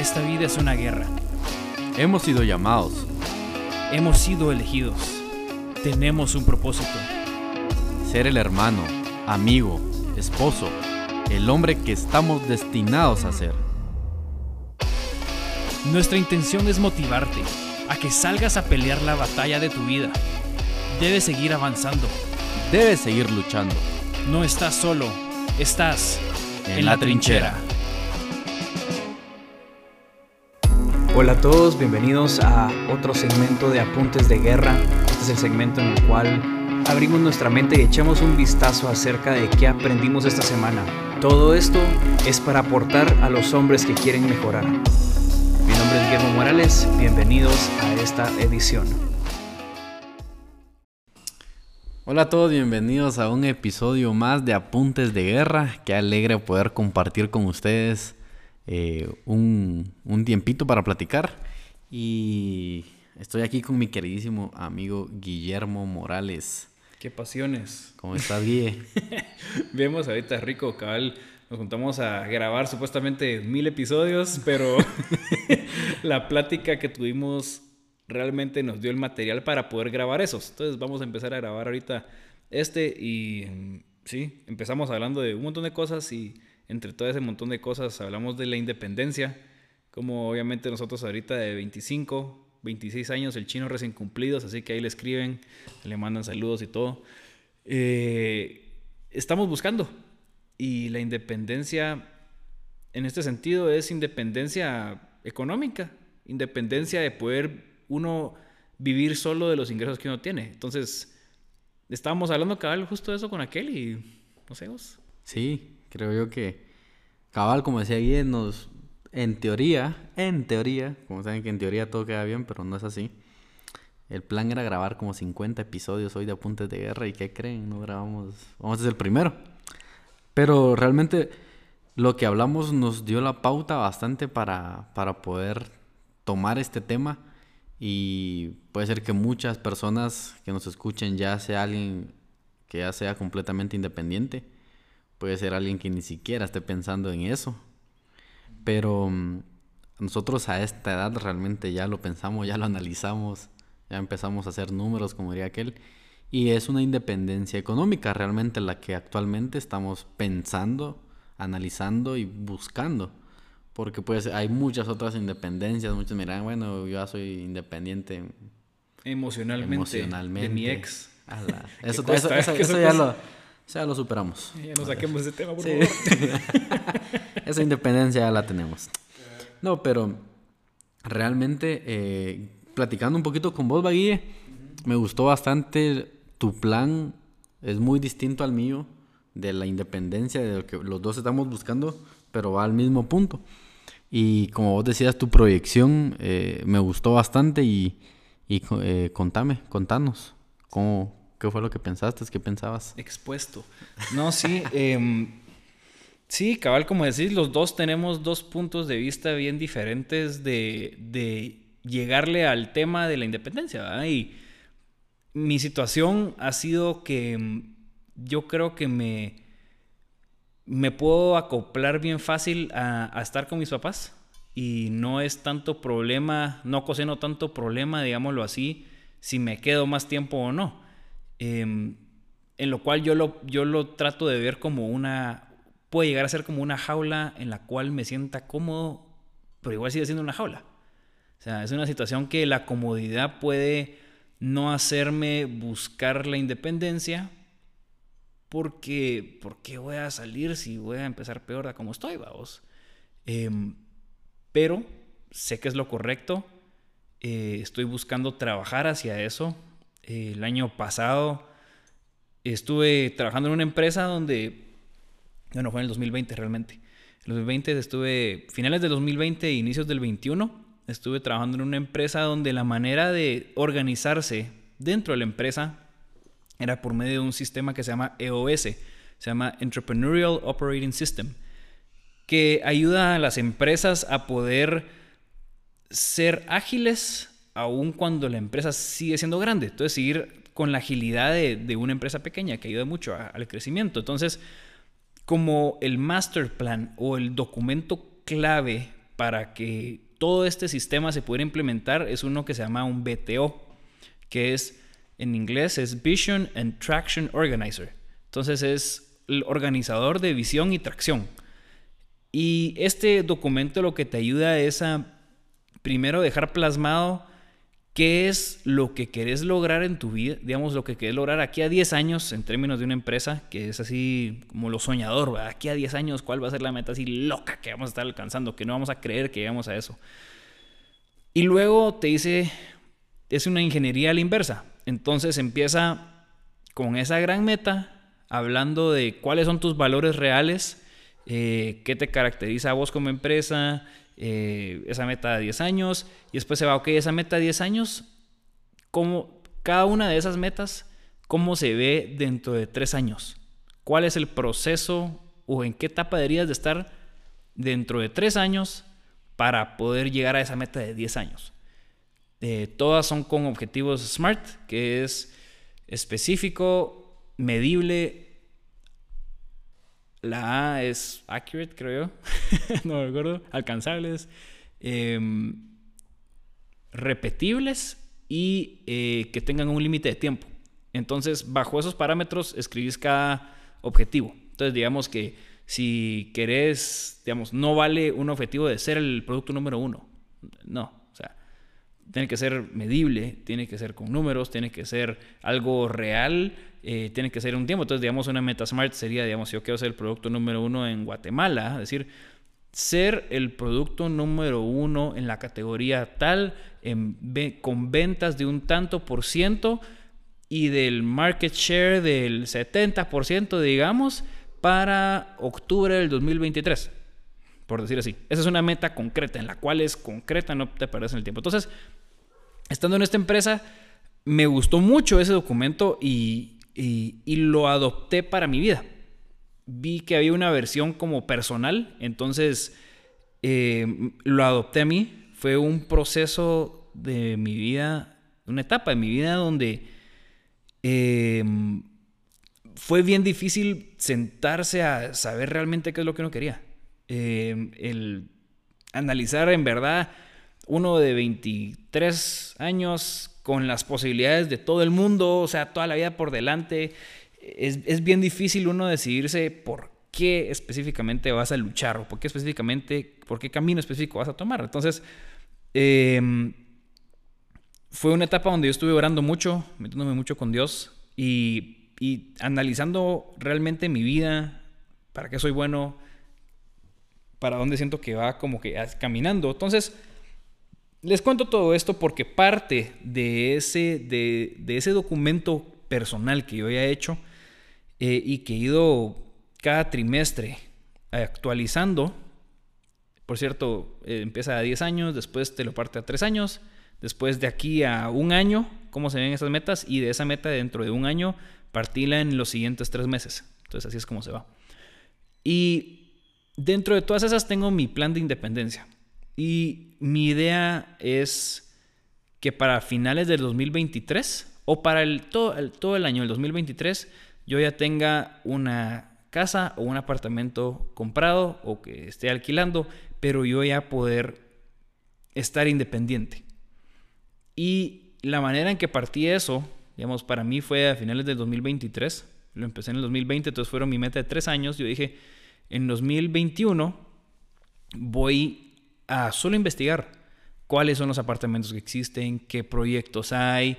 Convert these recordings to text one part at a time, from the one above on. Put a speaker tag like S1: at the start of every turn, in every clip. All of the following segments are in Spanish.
S1: Esta vida es una guerra.
S2: Hemos sido llamados.
S1: Hemos sido elegidos. Tenemos un propósito.
S2: Ser el hermano, amigo, esposo, el hombre que estamos destinados a ser.
S1: Nuestra intención es motivarte a que salgas a pelear la batalla de tu vida. Debes seguir avanzando.
S2: Debes seguir luchando.
S1: No estás solo, estás
S2: En la trinchera.
S3: Hola a todos, bienvenidos a otro segmento de Apuntes de Guerra. Este es el segmento en el cual abrimos nuestra mente y echamos un vistazo acerca de qué aprendimos esta semana. Todo esto es para aportar a los hombres que quieren mejorar. Mi nombre es Guillermo Morales, bienvenidos a esta edición.
S2: Hola a todos, bienvenidos a un episodio más de Apuntes de Guerra. Qué alegre poder compartir con ustedes eh, un, un tiempito para platicar. Y estoy aquí con mi queridísimo amigo Guillermo Morales.
S1: Qué pasiones.
S2: ¿Cómo estás, Guille?
S1: Vemos ahorita rico, cabal. Nos juntamos a grabar supuestamente mil episodios, pero la plática que tuvimos realmente nos dio el material para poder grabar esos. Entonces vamos a empezar a grabar ahorita este y mm, sí, empezamos hablando de un montón de cosas y entre todo ese montón de cosas hablamos de la independencia, como obviamente nosotros ahorita de 25, 26 años, el chino recién cumplidos, así que ahí le escriben, le mandan saludos y todo. Eh, estamos buscando y la independencia en este sentido es independencia económica, independencia de poder uno vivir solo de los ingresos que uno tiene. Entonces, estábamos hablando cabal justo de eso con aquel y no sé vos.
S2: Sí, creo yo que cabal, como decía Guille, nos, en teoría, en teoría, como saben que en teoría todo queda bien, pero no es así. El plan era grabar como 50 episodios hoy de Apuntes de Guerra y ¿qué creen? No grabamos, vamos a ser el primero. Pero realmente lo que hablamos nos dio la pauta bastante para, para poder tomar este tema y puede ser que muchas personas que nos escuchen ya sea alguien que ya sea completamente independiente, puede ser alguien que ni siquiera esté pensando en eso, pero mm, nosotros a esta edad realmente ya lo pensamos, ya lo analizamos, ya empezamos a hacer números, como diría aquel, y es una independencia económica realmente la que actualmente estamos pensando, analizando y buscando. Porque pues hay muchas otras independencias, muchos miran, bueno, yo ya soy independiente
S1: Emocionalmente,
S2: emocionalmente.
S1: de mi ex.
S2: Ala, Eso, ya, lo, ya lo superamos.
S1: Ya no saquemos ese tema, por
S2: Sí.
S1: favor.
S2: Esa independencia ya la tenemos. No, pero realmente, eh, platicando un poquito con vos, Baguille, me gustó bastante tu plan. Es muy distinto al mío, de la independencia, de lo que los dos estamos buscando, pero va al mismo punto. Y como vos decías, tu proyección eh, me gustó bastante y, y eh, contame, contanos, ¿cómo, ¿qué fue lo que pensaste? ¿Qué pensabas?
S1: Expuesto. No, sí. em, sí, cabal, como decís, los dos tenemos dos puntos de vista bien diferentes de, de llegarle al tema de la independencia. ¿verdad? Y mi situación ha sido que em, yo creo que me, me puedo acoplar bien fácil a, a estar con mis papás y no es tanto problema, no cocino tanto problema, digámoslo así, si me quedo más tiempo o no. Em, en lo cual yo lo, yo lo trato de ver como una, puede llegar a ser como una jaula en la cual me sienta cómodo, pero igual sigue siendo una jaula. O sea, es una situación que la comodidad puede no hacerme buscar la independencia, porque, ¿por qué voy a salir si voy a empezar peor de como estoy, vamos? Em, pero sé que es lo correcto. eh, estoy buscando trabajar hacia eso. El año pasado estuve trabajando en una empresa donde, bueno, fue en el 2020 realmente. En el 2020 estuve, finales del 2020 e inicios del 21, estuve trabajando en una empresa donde la manera de organizarse dentro de la empresa era por medio de un sistema que se llama EOS, se llama Entrepreneurial Operating System, que ayuda a las empresas a poder ser ágiles aun cuando la empresa sigue siendo grande. Entonces, seguir con la agilidad de, de una empresa pequeña que ayuda mucho al crecimiento. Entonces, como el master plan o el documento clave para que todo este sistema se pudiera implementar es uno que se llama un BTO, que es en inglés es Vision and Traction Organizer. Entonces es el organizador de visión y tracción. Y este documento lo que te ayuda es a primero dejar plasmado qué es lo que querés lograr en tu vida, digamos, lo que querés lograr aquí a 10 años en términos de una empresa, que es así como lo soñador, aquí a 10 años, cuál va a ser la meta así loca que vamos a estar alcanzando, que no vamos a creer que llegamos a eso. Y luego te dice, es una ingeniería a la inversa. Entonces empieza con esa gran meta, hablando de cuáles son tus valores reales, eh, qué te caracteriza a vos como empresa, eh, esa meta de 10 años, y después se va, ok, esa meta de 10 años, ¿cómo, cada una de esas metas, cómo se ve dentro de 3 años? ¿Cuál es el proceso o en qué etapa deberías de estar dentro de 3 años para poder llegar a esa meta de 10 años? Eh, todas son con objetivos SMART, que es específico, medible. La A es accurate, creo yo. no me acuerdo. Alcanzables. Em, repetibles y eh, que tengan un límite de tiempo. Entonces, bajo esos parámetros, escribís cada objetivo. Entonces, digamos que si querés, digamos, no vale un objetivo de ser el producto número uno. No, tiene que ser medible, tiene que ser con números, tiene que ser algo real, eh, tiene que ser un tiempo. Entonces, digamos, una meta smart sería, digamos, yo quiero ser el producto número uno en Guatemala, es decir, ser el producto número uno en la categoría tal, con ventas de un tanto por ciento y del market share del 70%, digamos, para octubre del 2023 por decir así. Esa es una meta concreta, en la cual es concreta, no te parece en el tiempo. Entonces, estando en esta empresa, me gustó mucho ese documento y, lo adopté para mi vida. Vi que había una versión como personal, entonces eh, lo adopté a mí. Fue un proceso de mi vida, una etapa de mi vida donde eh, fue bien difícil sentarse a saber realmente qué es lo que uno quería. Eh, el analizar en verdad uno de 23 años con las posibilidades de todo el mundo, o sea, toda la vida por delante, es, bien difícil uno decidirse por qué específicamente vas a luchar o por qué específicamente, por qué camino específico vas a tomar. Entonces, em, fue una etapa donde yo estuve orando mucho, metiéndome mucho con Dios y, y analizando realmente mi vida, para qué soy bueno, para dónde siento que va como que caminando. Entonces, les cuento todo esto porque parte de ese, de, ese documento personal que yo había hecho eh, y que he ido cada trimestre actualizando, por cierto, eh, empieza a 10 años, después te lo parte a 3 años, después de aquí a un año, cómo se ven esas metas, y de esa meta dentro de un año, partila en los siguientes 3 meses. Entonces así es como se va. Y dentro de todas esas tengo mi plan de independencia. Y mi idea es que para finales del 2023 o para el, todo, el, todo el año del 2023 yo ya tenga una casa o un apartamento comprado o que esté alquilando, pero yo ya poder estar independiente. Y la manera en que partí eso, digamos, para mí fue a finales del 2023, lo empecé en el 2020, entonces fueron mi meta de tres años, yo dije, en 2021 voy a solo investigar cuáles son los apartamentos que existen, qué proyectos hay,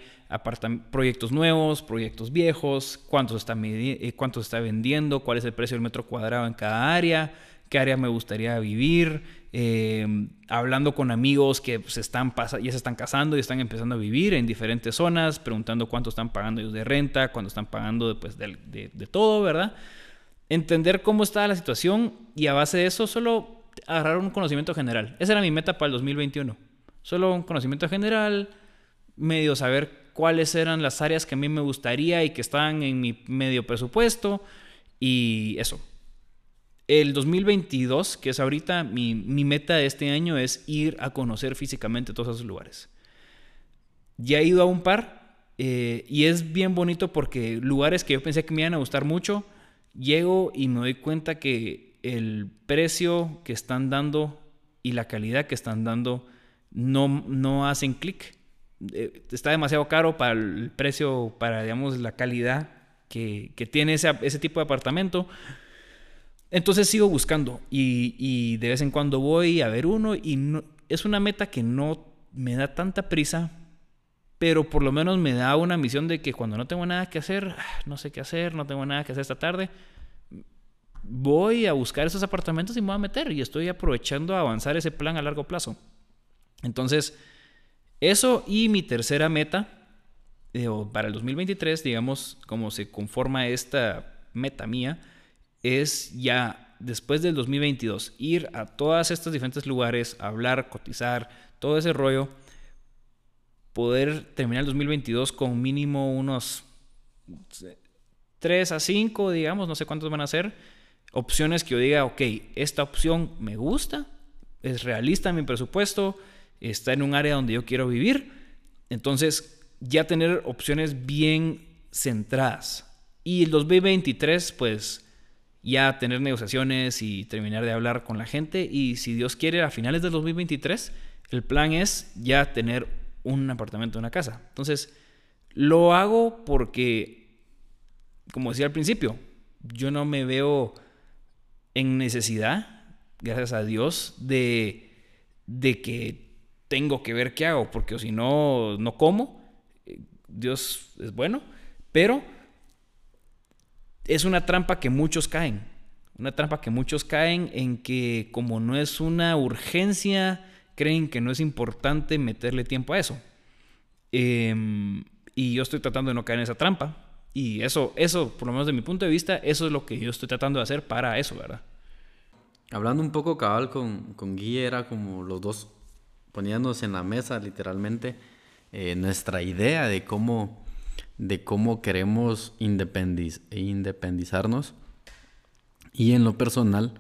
S1: proyectos nuevos, proyectos viejos, cuántos está, eh, cuántos está vendiendo, cuál es el precio del metro cuadrado en cada área, qué área me gustaría vivir, em, hablando con amigos que se están ya se están casando y están empezando a vivir en diferentes zonas, preguntando cuánto están pagando ellos de renta, cuánto están pagando pues, de, de todo, ¿verdad? Entender cómo está la situación y a base de eso solo agarrar un conocimiento general. Esa era mi meta para el 2021. Solo un conocimiento general, medio saber cuáles eran las áreas que a mí me gustaría y que estaban en mi medio presupuesto y eso. El 2022, que es ahorita mi, meta de este año, es ir a conocer físicamente todos esos lugares. Ya he ido a un par eh, y es bien bonito porque lugares que yo pensé que me iban a gustar mucho, llego y me doy cuenta que el precio que están dando y la calidad que están dando no, no hacen clic. Eh, está demasiado caro para el precio, para, digamos, la calidad que, tiene ese, ese, tipo de apartamento. Entonces sigo buscando y, y, de vez en cuando voy a ver uno y no, es una meta que no me da tanta prisa, pero por lo menos me da una misión de que cuando no tengo nada que hacer, ah, no sé qué hacer, no tengo nada que hacer esta tarde, voy a buscar esos apartamentos y me voy a meter y estoy aprovechando a avanzar ese plan a largo plazo. Entonces, eso y mi tercera meta eh, para el 2023, digamos, como se conforma esta meta mía, es ya después del 2022 ir a todos estos diferentes lugares, hablar, cotizar, todo ese rollo, poder terminar el 2022 con mínimo unos 3 a 5, digamos, no sé cuántos van a ser, opciones que yo diga, ok, esta opción me gusta, es realista mi presupuesto, está en un área donde yo quiero vivir. Entonces, ya tener opciones bien centradas. Y el 2023, pues ya tener negociaciones y terminar de hablar con la gente. Y si Dios quiere, a finales del 2023, el plan es ya tener un apartamento, una casa. Entonces, lo hago porque, como decía al principio, yo no me veo en necesidad, gracias a Dios, de, de que tengo que ver qué hago, porque si no, no como. Dios es bueno, pero es una trampa que muchos caen. Una trampa que muchos caen en que como no es una urgencia, creen que no es importante meterle tiempo a eso. Em, y yo estoy tratando de no caer en esa trampa. Y eso, eso, por lo menos de mi punto de vista, eso es lo que yo estoy tratando de hacer para eso, ¿verdad?
S2: Hablando un poco cabal con, con era como los dos poniéndonos en la mesa literalmente eh, nuestra idea de cómo, de cómo queremos independizarnos. Y en lo personal,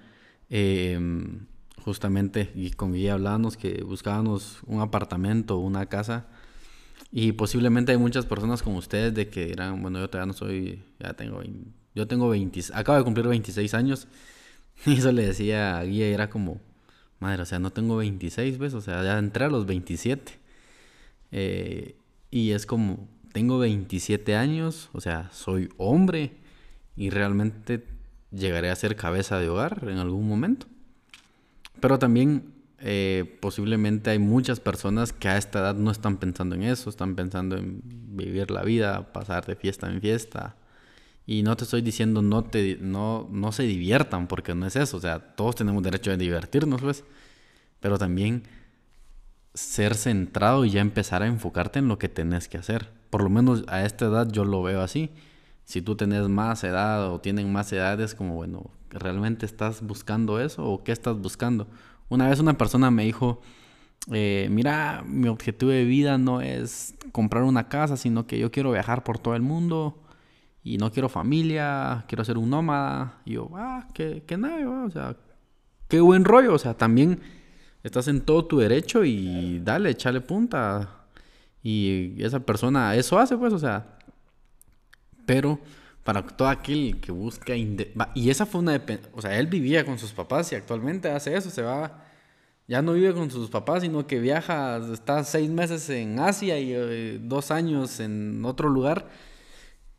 S2: em, justamente, con Guía hablábamos que buscábamos un apartamento, una casa. Y posiblemente hay muchas personas como ustedes de que dirán, bueno, yo todavía no soy, ya tengo, yo tengo 20, acabo de cumplir 26 años. Y eso le decía a Guía, era como, madre, o sea, no tengo 26, ¿ves? O sea, ya entré a los 27. Eh, y es como, tengo 27 años, o sea, soy hombre y realmente llegaré a ser cabeza de hogar en algún momento. Pero también eh, posiblemente hay muchas personas que a esta edad no están pensando en eso, están pensando en vivir la vida, pasar de fiesta en fiesta. Y no te estoy diciendo no, te, no, no se diviertan, porque no es eso. O sea, todos tenemos derecho a divertirnos, pues. Pero también ser centrado y ya empezar a enfocarte en lo que tenés que hacer. Por lo menos a esta edad yo lo veo así. Si tú tenés más edad o tienen más edades, como bueno, ¿realmente estás buscando eso o qué estás buscando? Una vez una persona me dijo, eh, mira, mi objetivo de vida no es comprar una casa, sino que yo quiero viajar por todo el mundo y no quiero familia, quiero ser un nómada. Y yo, ah, qué, qué nave, o sea, qué buen rollo, o sea, también Estás en todo tu derecho y dale, échale punta. Y esa persona eso hace, pues, o sea. Pero para todo aquel que busca... Y esa fue una... O sea, él vivía con sus papás y actualmente hace eso, se va... Ya no vive con sus papás, sino que viaja, está seis meses en Asia y eh, dos años en otro lugar.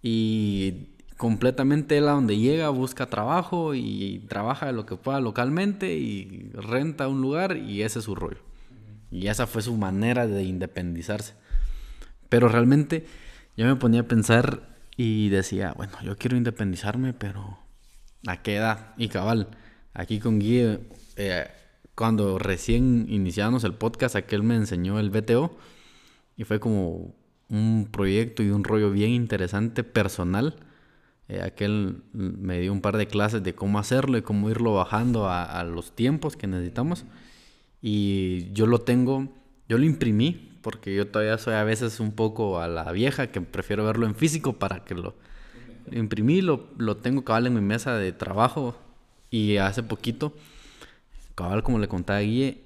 S2: Y completamente él a donde llega busca trabajo y trabaja lo que pueda localmente y renta un lugar y ese es su rollo. Y esa fue su manera de independizarse. Pero realmente yo me ponía a pensar y decía, bueno, yo quiero independizarme, pero ¿a qué edad? Y cabal, aquí con Guille, eh, cuando recién iniciamos el podcast, aquel me enseñó el BTO y fue como un proyecto y un rollo bien interesante personal eh, aquel me dio un par de clases de cómo hacerlo y cómo irlo bajando a, los tiempos que necesitamos. Y yo lo tengo, yo lo imprimí, porque yo todavía soy a veces un poco a la vieja, que prefiero verlo en físico para que lo, imprimí, lo, lo tengo cabal en mi mesa de trabajo. Y hace poquito, cabal como le contaba a Guille,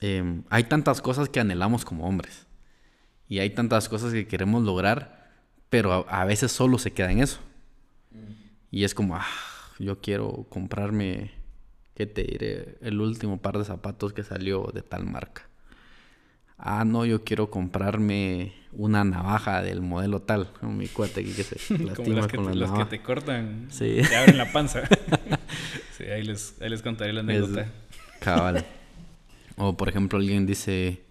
S2: em, hay tantas cosas que anhelamos como hombres. Y hay tantas cosas que queremos lograr, pero a veces solo se queda en eso. Y es como, ah, yo quiero comprarme ¿qué te diré? El último par de zapatos que salió de tal marca. Ah, no, yo quiero comprarme una navaja del modelo tal. Como mi cuate aquí que se lastima
S1: Como las que,
S2: con
S1: te,
S2: la
S1: los que te cortan,
S2: Sí.
S1: te abren la panza. sí, ahí les, ahí les contaré la anécdota.
S2: Es cabal. O por ejemplo alguien dice,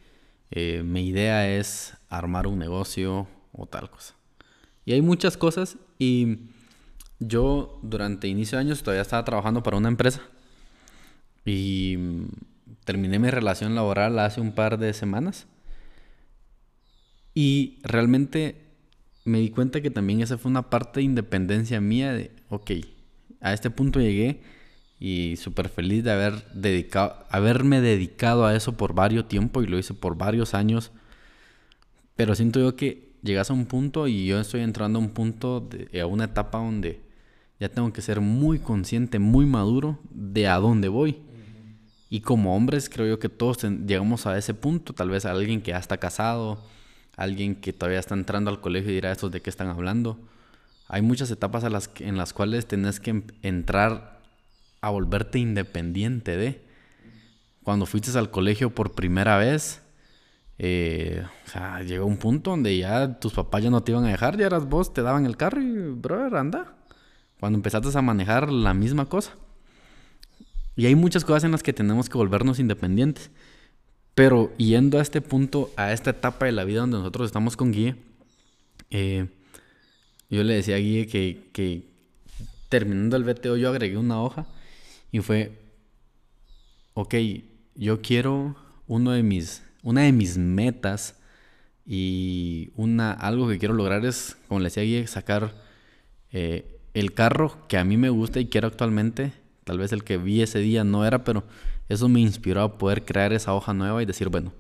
S2: eh, mi idea es armar un negocio o tal cosa. Y hay muchas cosas y yo durante inicio de años todavía estaba trabajando para una empresa y mm, terminé mi relación laboral hace un par de semanas y realmente me di cuenta que también esa fue una parte de independencia mía de, ok, a este punto llegué y súper feliz de haber dedicado, haberme dedicado a eso por varios tiempo y lo hice por varios años. Pero siento yo que llegas a un punto y yo estoy entrando a un punto, de, a una etapa donde ya tengo que ser muy consciente, muy maduro de a dónde voy. Y como hombres creo yo que todos llegamos a ese punto, tal vez alguien que ya está casado, alguien que todavía está entrando al colegio dirá estos de qué están hablando. Hay muchas etapas las que- en las cuales tenés que em- entrar a volverte independiente de. Cuando fuiste al colegio por primera vez, eh, llegó un punto donde ya tus papás ya no te iban a dejar, ya eras vos, te daban el carro y, brother, anda. Cuando empezaste a manejar la misma cosa. Y hay muchas cosas en las que tenemos que volvernos independientes. Pero yendo a este punto, a esta etapa de la vida donde nosotros estamos con Guille, eh, yo le decía a Guille que, que terminando el VTO yo agregué una hoja y fue, ok, yo quiero uno de mis, una de mis metas y una, algo que quiero lograr es, como le decía a Guille, sacar eh, el carro que a mí me gusta y quiero actualmente. Tal vez el que vi ese día no era, pero eso me inspiró a poder crear esa hoja nueva y decir, bueno,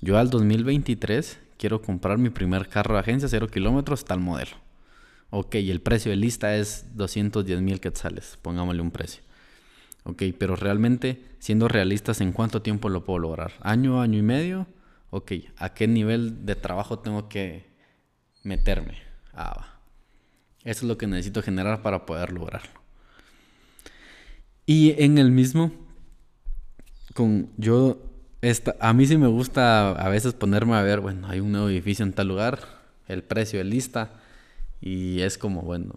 S2: yo al 2023 quiero comprar mi primer carro de agencia, cero kilómetros, tal modelo. Ok, el precio de lista es 210 mil quetzales, pongámosle un precio. Ok, pero realmente, siendo realistas, ¿en cuánto tiempo lo puedo lograr? ¿Año, año y medio? Ok, ¿a qué nivel de trabajo tengo que meterme? Ah, va. Eso es lo que necesito generar para poder lograrlo. Y en el mismo, con yo, esta, a mí sí me gusta a veces ponerme a ver, bueno, hay un nuevo edificio en tal lugar, el precio de lista, y es como, bueno,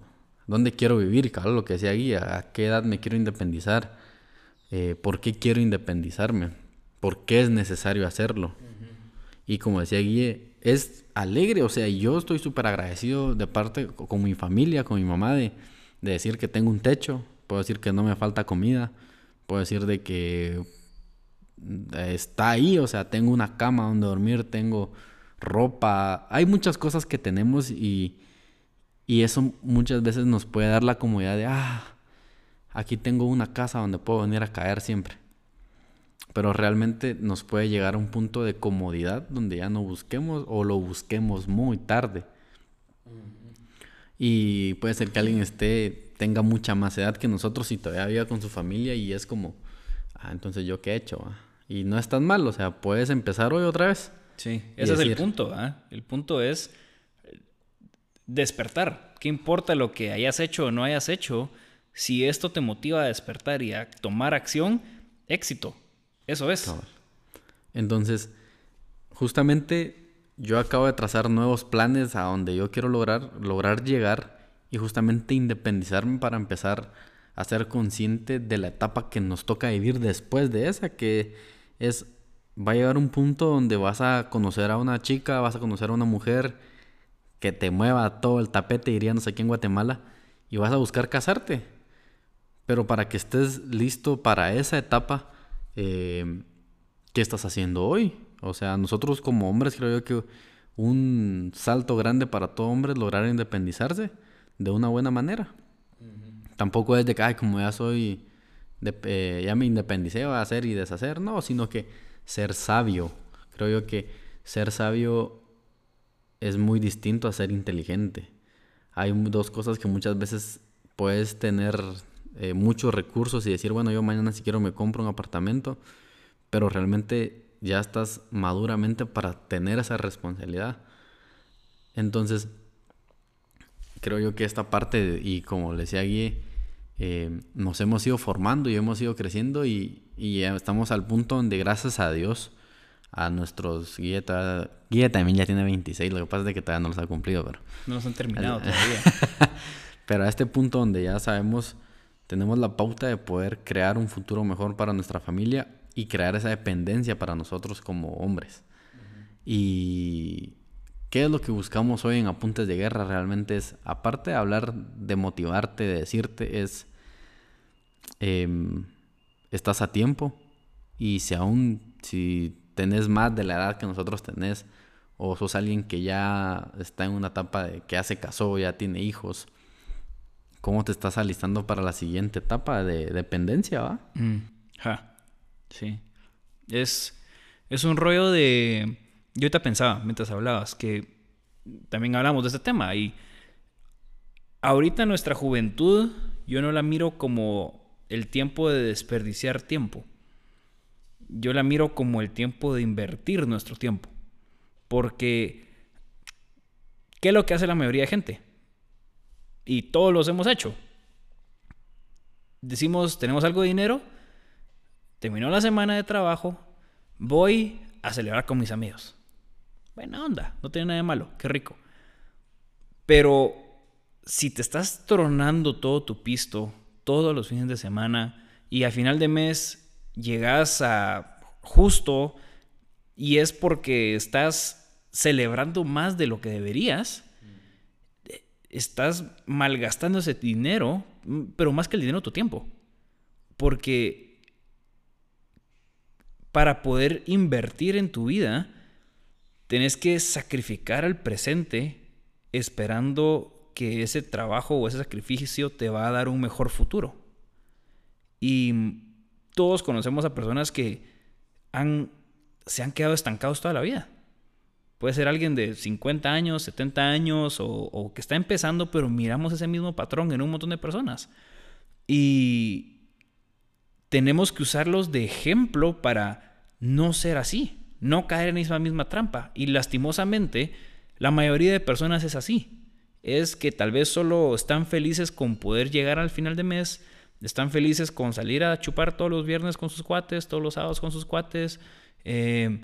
S2: ¿dónde quiero vivir? Claro, lo que decía Guía, ¿a qué edad me quiero independizar? Eh, ¿Por qué quiero independizarme? ¿Por qué es necesario hacerlo? Y como decía Guille, es alegre, o sea, yo estoy súper agradecido de parte co- con mi familia, con mi mamá, de, de decir que tengo un techo, puedo decir que no me falta comida, puedo decir de que mm, está ahí, o sea, tengo una cama donde dormir, tengo ropa, hay muchas cosas que tenemos y, y eso muchas veces nos puede dar la comodidad de, ah, aquí tengo una casa donde puedo venir a caer siempre pero realmente nos puede llegar a un punto de comodidad donde ya no busquemos o lo busquemos muy tarde. Y puede ser que alguien esté, tenga mucha más edad que nosotros y todavía viva con su familia y es como, ah, entonces yo qué he hecho. ah?". Y no es tan mal, o sea, puedes empezar hoy otra vez.
S1: Sí, ese es el punto. ¿ah? El punto es eh, despertar. ¿Qué importa lo que hayas hecho o no hayas hecho? Si esto te motiva a despertar y a tomar acción, éxito. Eso es.
S2: Entonces, justamente yo acabo de trazar nuevos planes a donde yo quiero lograr, lograr llegar y justamente independizarme para empezar a ser consciente de la etapa que nos toca vivir después de esa, que es, va a llegar un punto donde vas a conocer a una chica, vas a conocer a una mujer que te mueva todo el tapete, diríamos aquí en Guatemala, y vas a buscar casarte. Pero para que estés listo para esa etapa, eh, ¿qué estás haciendo hoy? O sea, nosotros como hombres creo yo que un salto grande para todo hombre es lograr independizarse de una buena manera. Tampoco es de que, como ya soy, eh, ya me independicé, a hacer y deshacer. No, sino que ser sabio. Creo yo que ser sabio es muy distinto a ser inteligente. Hay dos cosas que muchas veces puedes tener eh, muchos recursos y decir, bueno, yo mañana si quiero me compro un apartamento, pero realmente ya estás maduramente para tener esa responsabilidad. Entonces, creo yo que esta parte, y como le decía Guille, eh, nos hemos ido formando y hemos ido creciendo y, y ya estamos al punto donde gracias a Dios a nuestros guía, guía también ya tiene 26, lo que pasa es que todavía no los ha cumplido, pero...
S1: No los han terminado todavía.
S2: pero a este punto donde ya sabemos, tenemos la pauta de poder crear un futuro mejor para nuestra familia y crear esa dependencia para nosotros como hombres. Y qué es lo que buscamos hoy en Apuntes de Guerra realmente es, aparte de hablar de motivarte, de decirte, es, em, estás a tiempo y si aún, si tenés más de la edad que nosotros tenés, o sos alguien que ya está en una etapa de que ya se casó, ya tiene hijos, ¿cómo te estás alistando para la siguiente etapa de dependencia, va?
S1: Mm, sí. Es, es un rollo de... Yo ahorita pensaba, mientras hablabas, que también hablamos de este tema y ahorita nuestra juventud yo no la miro como el tiempo de desperdiciar tiempo yo la miro como el tiempo de invertir nuestro tiempo. Porque, ¿qué es lo que hace la mayoría de gente? Y todos los hemos hecho. Decimos, tenemos algo de dinero, terminó la semana de trabajo, voy a celebrar con mis amigos. Buena onda, no tiene nada de malo, qué rico. Pero si te estás tronando todo tu pisto todos los fines de semana y a final de mes llegas a justo y es porque estás celebrando más de lo que deberías, estás malgastando ese dinero, pero más que el dinero, tu tiempo. Porque para poder invertir en tu vida, tenés que sacrificar al presente esperando que ese trabajo o ese sacrificio te va a dar un mejor futuro. Y todos conocemos a personas que se han quedado estancados toda la vida. Puede ser alguien de 50 años, 70 años o, que está empezando, pero miramos ese mismo patrón en un montón de personas. Y tenemos que usarlos de ejemplo para no ser así, no caer en esa misma trampa. Y lastimosamente, la mayoría de personas es así. Es que tal vez solo están felices con poder llegar al final de mes, están felices con salir a chupar todos los viernes con sus cuates, todos los sábados con sus cuates. Eh,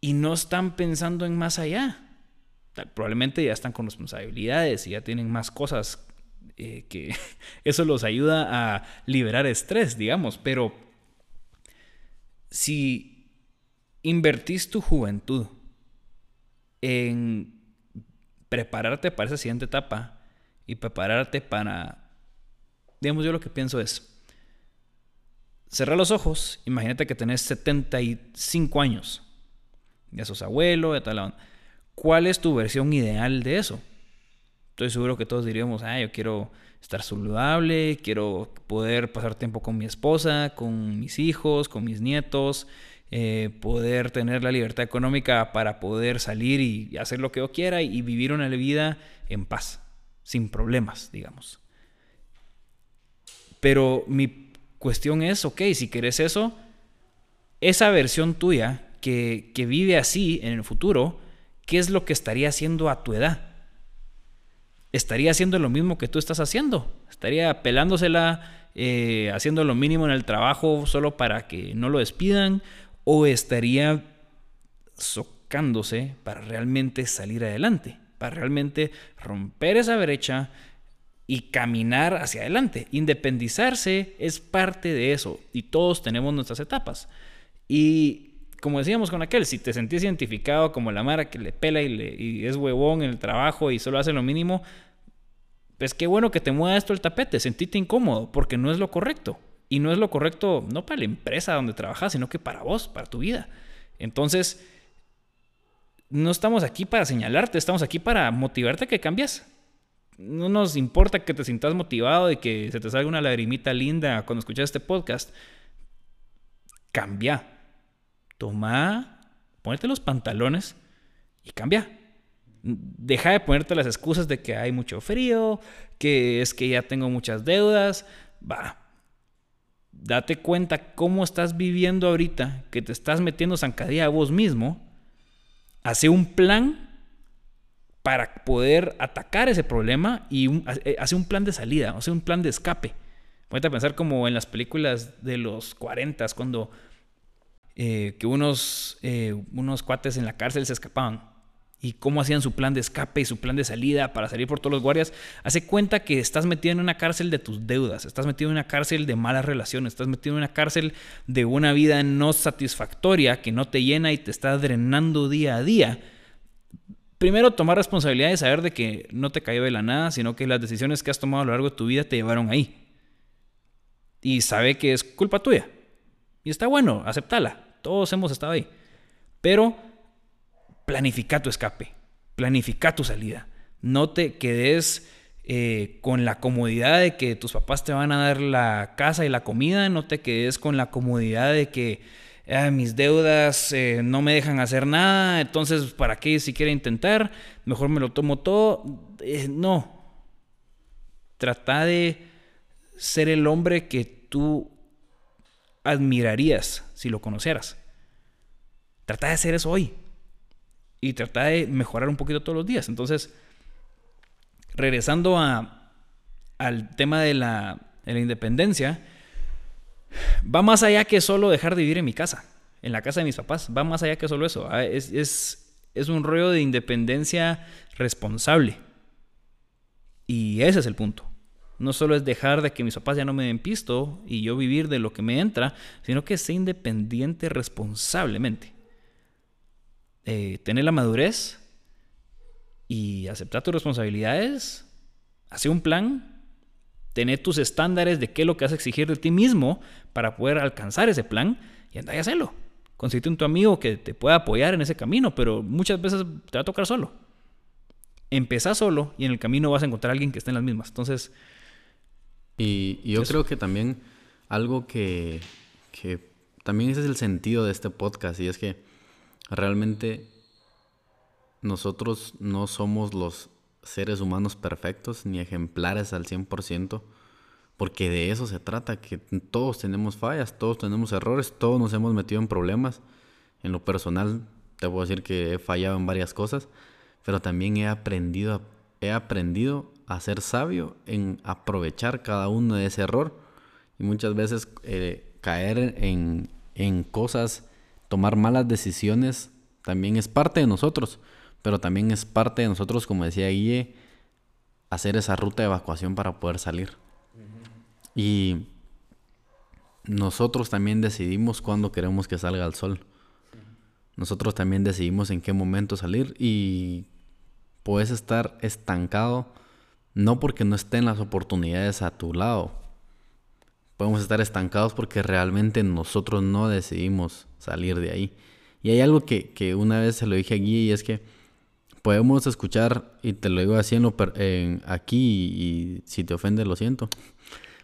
S1: y no están pensando en más allá. Probablemente ya están con responsabilidades y ya tienen más cosas eh, que eso los ayuda a liberar estrés, digamos. Pero si invertís tu juventud en prepararte para esa siguiente etapa y prepararte para digamos, yo lo que pienso es, cerrar los ojos, imagínate que tenés 75 años, ya sos abuelo, de tal ¿Cuál es tu versión ideal de eso? Estoy seguro que todos diríamos, ah, yo quiero estar saludable, quiero poder pasar tiempo con mi esposa, con mis hijos, con mis nietos, eh, poder tener la libertad económica para poder salir y hacer lo que yo quiera y vivir una vida en paz, sin problemas, digamos. Pero mi cuestión es, ok, si querés eso, esa versión tuya que, vive así en el futuro, ¿qué es lo que estaría haciendo a tu edad? ¿Estaría haciendo lo mismo que tú estás haciendo? ¿Estaría pelándosela, eh, haciendo lo mínimo en el trabajo solo para que no lo despidan? ¿O estaría socándose para realmente salir adelante? Para realmente romper esa brecha, y caminar hacia adelante. Independizarse es parte de eso y todos tenemos nuestras etapas. Y como decíamos con aquel, si te sentís identificado como la Mara que le pela y, le, es huevón en el trabajo y solo hace lo mínimo, pues qué bueno que te mueva esto el tapete, sentite incómodo, porque no es lo correcto. Y no es lo correcto no para la empresa donde trabajas, sino que para vos, para tu vida. Entonces, no estamos aquí para señalarte, estamos aquí para motivarte a que cambies no nos importa que te sientas motivado y que se te salga una lagrimita linda cuando escuchas este podcast. Cambia. Toma, ponete los pantalones y cambia. Deja de ponerte las excusas de que hay mucho frío, que es que ya tengo muchas deudas. Va. Date cuenta cómo estás viviendo ahorita, que te estás metiendo zancadilla a vos mismo. Hace un plan para poder atacar ese problema y eh, hacer un plan de salida, hacer un plan de escape. Voy a pensar como en las películas de los 40, cuando eh, que unos, eh, unos cuates en la cárcel se escapaban y cómo hacían su plan de escape y su plan de salida para salir por todos los guardias, hace cuenta que estás metido en una cárcel de tus deudas, estás metido en una cárcel de malas relaciones, estás metido en una cárcel de una vida no satisfactoria que no te llena y te está drenando día a día. Primero, tomar responsabilidad y saber de que no te cayó de la nada, sino que las decisiones que has tomado a lo largo de tu vida te llevaron ahí. Y sabe que es culpa tuya. Y está bueno, aceptala. Todos hemos estado ahí. Pero planifica tu escape, planifica tu salida. No te quedes eh, con la comodidad de que tus papás te van a dar la casa y la comida, no te quedes con la comodidad de que ah, mis deudas eh, no me dejan hacer nada, entonces ¿para qué si quiero intentar? Mejor me lo tomo todo. Eh, no. Trata de ser el hombre que tú admirarías si lo conocieras. Trata de ser eso hoy y trata de mejorar un poquito todos los días. Entonces, regresando a, al tema de la, independencia, va más allá que solo dejar de vivir en mi casa, en la casa de mis papás, va más allá que solo eso. Ah, es, es un rollo de independencia responsable. Y ese es el punto. No solo es dejar de que mis papás ya no me den pisto y yo vivir de lo que me entra, sino que ser independiente responsablemente. Eh, tener la madurez y aceptar tus responsabilidades, hacer un plan, tener tus estándares de qué es lo que vas a exigir de ti mismo para poder alcanzar ese plan y andar y hacerlo. Consiste en tu amigo que te pueda apoyar en ese camino, pero muchas veces te va a tocar solo. Empezá solo y en el camino vas a encontrar a alguien que esté en las mismas. Entonces.
S2: Y, yo creo que también algo que, que también ese es el sentido de este podcast y es que Realmente nosotros no somos los seres humanos perfectos ni ejemplares al 100%, porque de eso se trata, que todos tenemos fallas, todos tenemos errores, todos nos hemos metido en problemas. En lo personal, te puedo decir que he fallado en varias cosas, pero también he aprendido, he aprendido a ser sabio en aprovechar cada uno de ese error y muchas veces eh, caer en, en cosas tomar malas decisiones también es parte de nosotros, pero también es parte de nosotros, como decía Guille, hacer esa ruta de evacuación para poder salir. Y nosotros también decidimos cuándo queremos que salga el sol. Nosotros también decidimos en qué momento salir y puedes estar estancado no porque no estén las oportunidades a tu lado. Podemos estar estancados porque realmente nosotros no decidimos salir de ahí. Y hay algo que, una vez se lo dije aquí y es que podemos escuchar, y te lo digo así aquí y, si te ofende lo siento,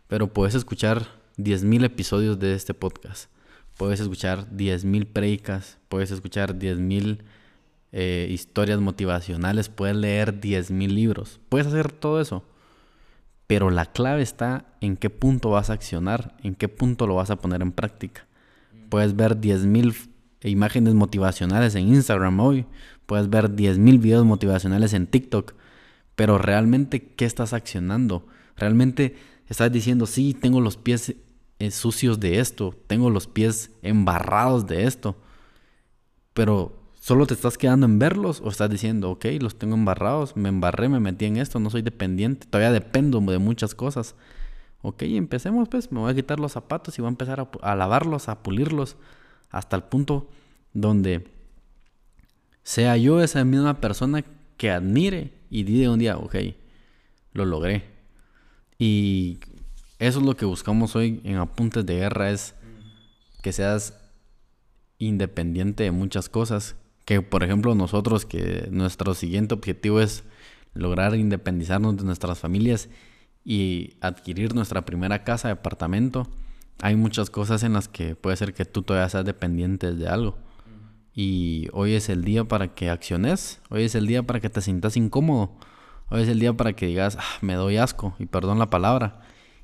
S2: pero puedes escuchar 10.000 episodios de este podcast, puedes escuchar 10.000 predicas, puedes escuchar 10.000 eh, historias motivacionales, puedes leer 10.000 libros, puedes hacer todo eso. Pero la clave está en qué punto vas a accionar, en qué punto lo vas a poner en práctica. Puedes ver 10.000 imágenes motivacionales en Instagram hoy, puedes ver 10.000 videos motivacionales en TikTok, pero realmente, ¿qué estás accionando? Realmente estás diciendo, sí, tengo los pies eh, sucios de esto, tengo los pies embarrados de esto, pero ¿solo te estás quedando en verlos o estás diciendo, ok, los tengo embarrados, me embarré, me metí en esto, no soy dependiente, todavía dependo de muchas cosas? Ok, empecemos pues, me voy a quitar los zapatos y voy a empezar a, lavarlos, a pulirlos, hasta el punto donde sea yo esa misma persona que admire y diga un día, ok, lo logré. Y eso es lo que buscamos hoy en Apuntes de Guerra, es que seas independiente de muchas cosas. Que por ejemplo nosotros, que nuestro siguiente objetivo es lograr independizarnos de nuestras familias y adquirir nuestra primera casa, departamento, hay muchas cosas en las que puede ser que tú todavía seas dependiente de algo. Y hoy es el día para que acciones, hoy es el día para que te sientas incómodo, hoy es el día para que digas, ah, me doy asco, y perdón la palabra,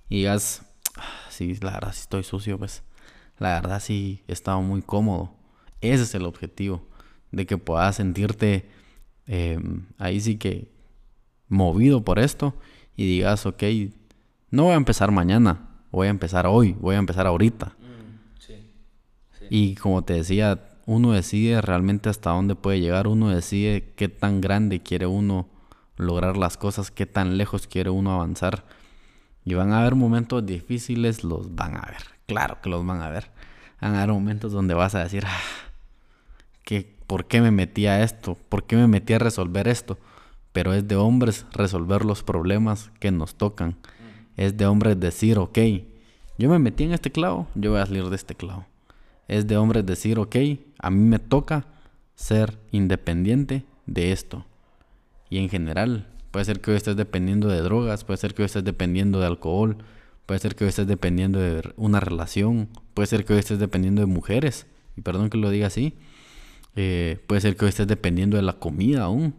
S2: y digas, ah, sí, la verdad sí estoy sucio, pues, la verdad sí he estado muy cómodo. Ese es el objetivo, de que puedas sentirte em, ahí sí que movido por esto y digas, ok, no voy a empezar mañana, voy a empezar hoy, voy a empezar ahorita.
S1: Mm,
S2: Y como te decía, uno decide realmente hasta dónde puede llegar, uno decide qué tan grande quiere uno lograr las cosas, qué tan lejos quiere uno avanzar. Y van a haber momentos difíciles, los van a ver, claro que los van a ver. Van a haber momentos donde vas a decir, ah, ¿qué, ¿por qué me metí a esto? ¿Por qué me metí a resolver esto? Pero es de hombres resolver los problemas que nos tocan. Es de hombres decir, ok, yo me metí en este clavo, yo voy a salir de este clavo. Es de hombres decir, ok, a mí me toca ser independiente de esto. Y en general, puede ser que hoy estés dependiendo de drogas, puede ser que hoy estés dependiendo de alcohol, puede ser que hoy estés dependiendo de una relación, puede ser que hoy estés dependiendo de mujeres, y perdón que lo diga así, eh, puede ser que hoy estés dependiendo de la comida aún,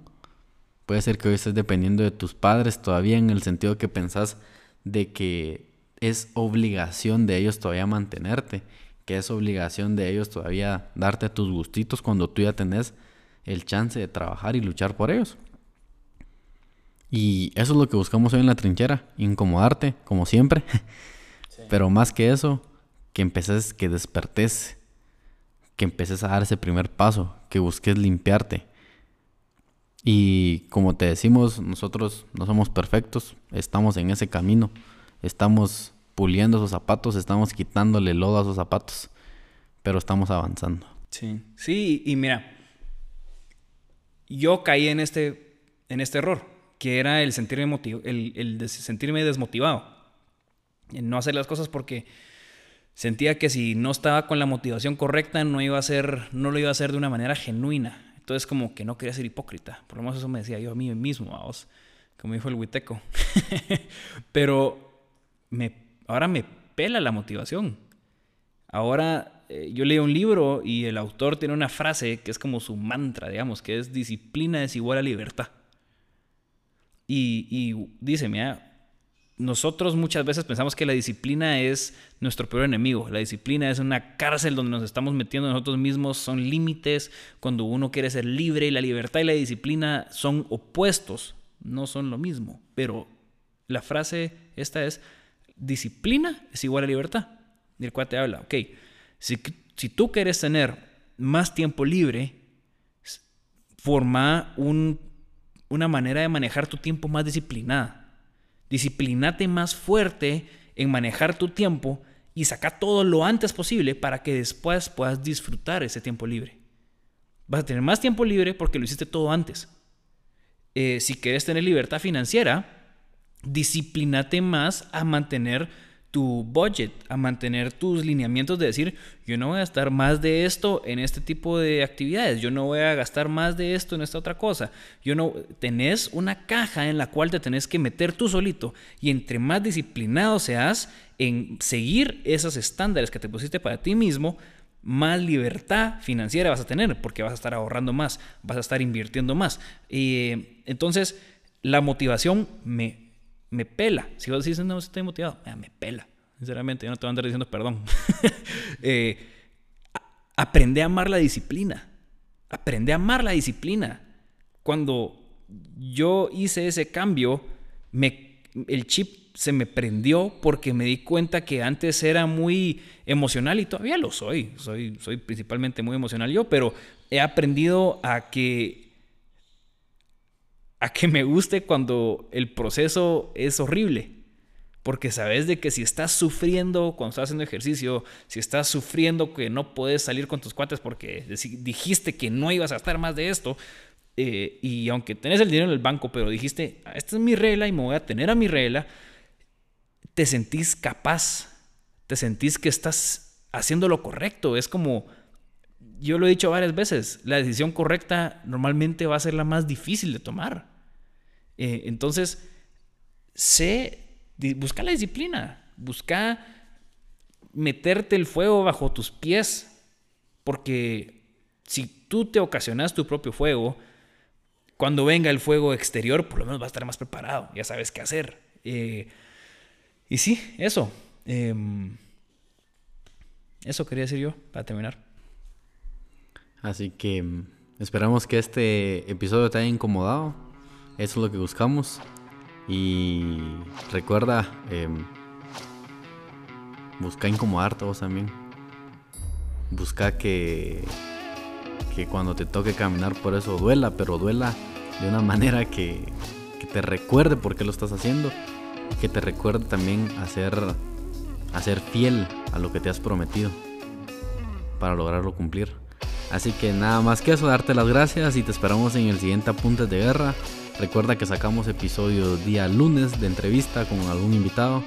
S2: puede ser que hoy estés dependiendo de tus padres todavía en el sentido que pensás de que es obligación de ellos todavía mantenerte, que es obligación de ellos todavía darte tus gustitos cuando tú ya tenés el chance de trabajar y luchar por ellos. Y eso es lo que buscamos hoy en la trinchera, incomodarte, como siempre. Pero más que eso, que empeces, que despertes, que empeces a dar ese primer paso, que busques limpiarte. Y como te decimos, nosotros no somos perfectos, estamos en ese camino, estamos puliendo esos zapatos, estamos quitándole lodo a esos zapatos, pero estamos avanzando.
S1: Sí, sí, y mira, yo caí en este, en este error que era el sentirme, el, el sentirme desmotivado. En no hacer las cosas porque sentía que si no estaba con la motivación correcta no iba a ser, no lo iba a hacer de una manera genuina. Entonces como que no quería ser hipócrita. Por lo menos eso me decía yo a mí mismo, vos, como dijo el Huiteco. Pero me, ahora me pela la motivación. Ahora eh, yo leí un libro y el autor tiene una frase que es como su mantra, digamos, que es disciplina es igual a libertad. Y, dice, mira, nosotros muchas veces pensamos que la disciplina es nuestro peor enemigo. La disciplina es una cárcel donde nos estamos metiendo nosotros mismos, son límites cuando uno quiere ser libre y la libertad y la disciplina son opuestos, no son lo mismo. Pero la frase esta es, disciplina es igual a libertad. Y el te habla, ok, si, si tú quieres tener más tiempo libre, forma un una manera de manejar tu tiempo más disciplinada. Disciplinate más fuerte en manejar tu tiempo y saca todo lo antes posible para que después puedas disfrutar ese tiempo libre. Vas a tener más tiempo libre porque lo hiciste todo antes. Eh, si quieres tener libertad financiera, disciplinate más a mantener tu budget, a mantener tus lineamientos de decir, yo no voy a gastar más de esto en este tipo de actividades, yo no voy a gastar más de esto en esta otra cosa. Yo no tenés una caja en la cual te tenés que meter tú solito y entre más disciplinado seas en seguir esos estándares que te pusiste para ti mismo, más libertad financiera vas a tener porque vas a estar ahorrando más, vas a estar invirtiendo más. Y entonces, la motivación me me pela. Si vos decís, no, estoy motivado, me pela. Sinceramente, yo no te voy a andar diciendo perdón. eh, aprende a amar la disciplina. Aprende a amar la disciplina. Cuando yo hice ese cambio, me, el chip se me prendió porque me di cuenta que antes era muy emocional y todavía lo soy. Soy, soy principalmente muy emocional yo, pero he aprendido a que a que me guste cuando el proceso es horrible. Porque sabes de que si estás sufriendo cuando estás haciendo ejercicio, si estás sufriendo que no puedes salir con tus cuates porque dijiste que no ibas a estar más de esto, eh, y aunque tenés el dinero en el banco, pero dijiste, ah, esta es mi regla y me voy a tener a mi regla, te sentís capaz, te sentís que estás haciendo lo correcto. Es como, yo lo he dicho varias veces, la decisión correcta normalmente va a ser la más difícil de tomar. Eh, entonces, sé, busca la disciplina, busca meterte el fuego bajo tus pies, porque si tú te ocasionas tu propio fuego, cuando venga el fuego exterior, por lo menos vas a estar más preparado, ya sabes qué hacer. Eh, y sí, eso. Em, eso quería decir yo, para terminar.
S2: Así que Esperamos que este episodio te haya incomodado. Eso es lo que buscamos. Y recuerda, em, busca incomodarte vos también. Busca que, que cuando te toque caminar por eso duela, pero duela de una manera que, que te recuerde por qué lo estás haciendo. Que te recuerde también a ser, a ser fiel a lo que te has prometido para lograrlo cumplir. Así que nada más que eso, darte las gracias y te esperamos en el siguiente Apuntes de Guerra. Recuerda que sacamos episodios día lunes de entrevista con algún invitado.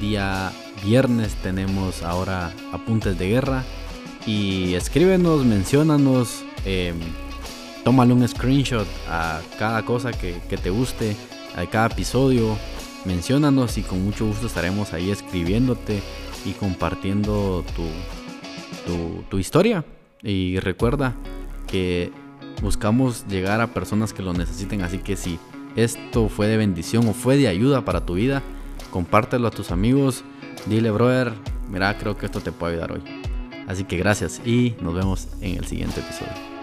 S2: Día viernes tenemos ahora Apuntes de Guerra. Y escríbenos, menciónanos, eh, tómale un screenshot a cada cosa que, te guste, a cada episodio. Menciónanos y con mucho gusto estaremos ahí escribiéndote y compartiendo tu, tu, tu historia. Y recuerda que buscamos llegar a personas que lo necesiten, así que si esto fue de bendición o fue de ayuda para tu vida, compártelo a tus amigos, dile, brother, mira, creo que esto te puede ayudar hoy. Así que gracias y nos vemos en el siguiente episodio.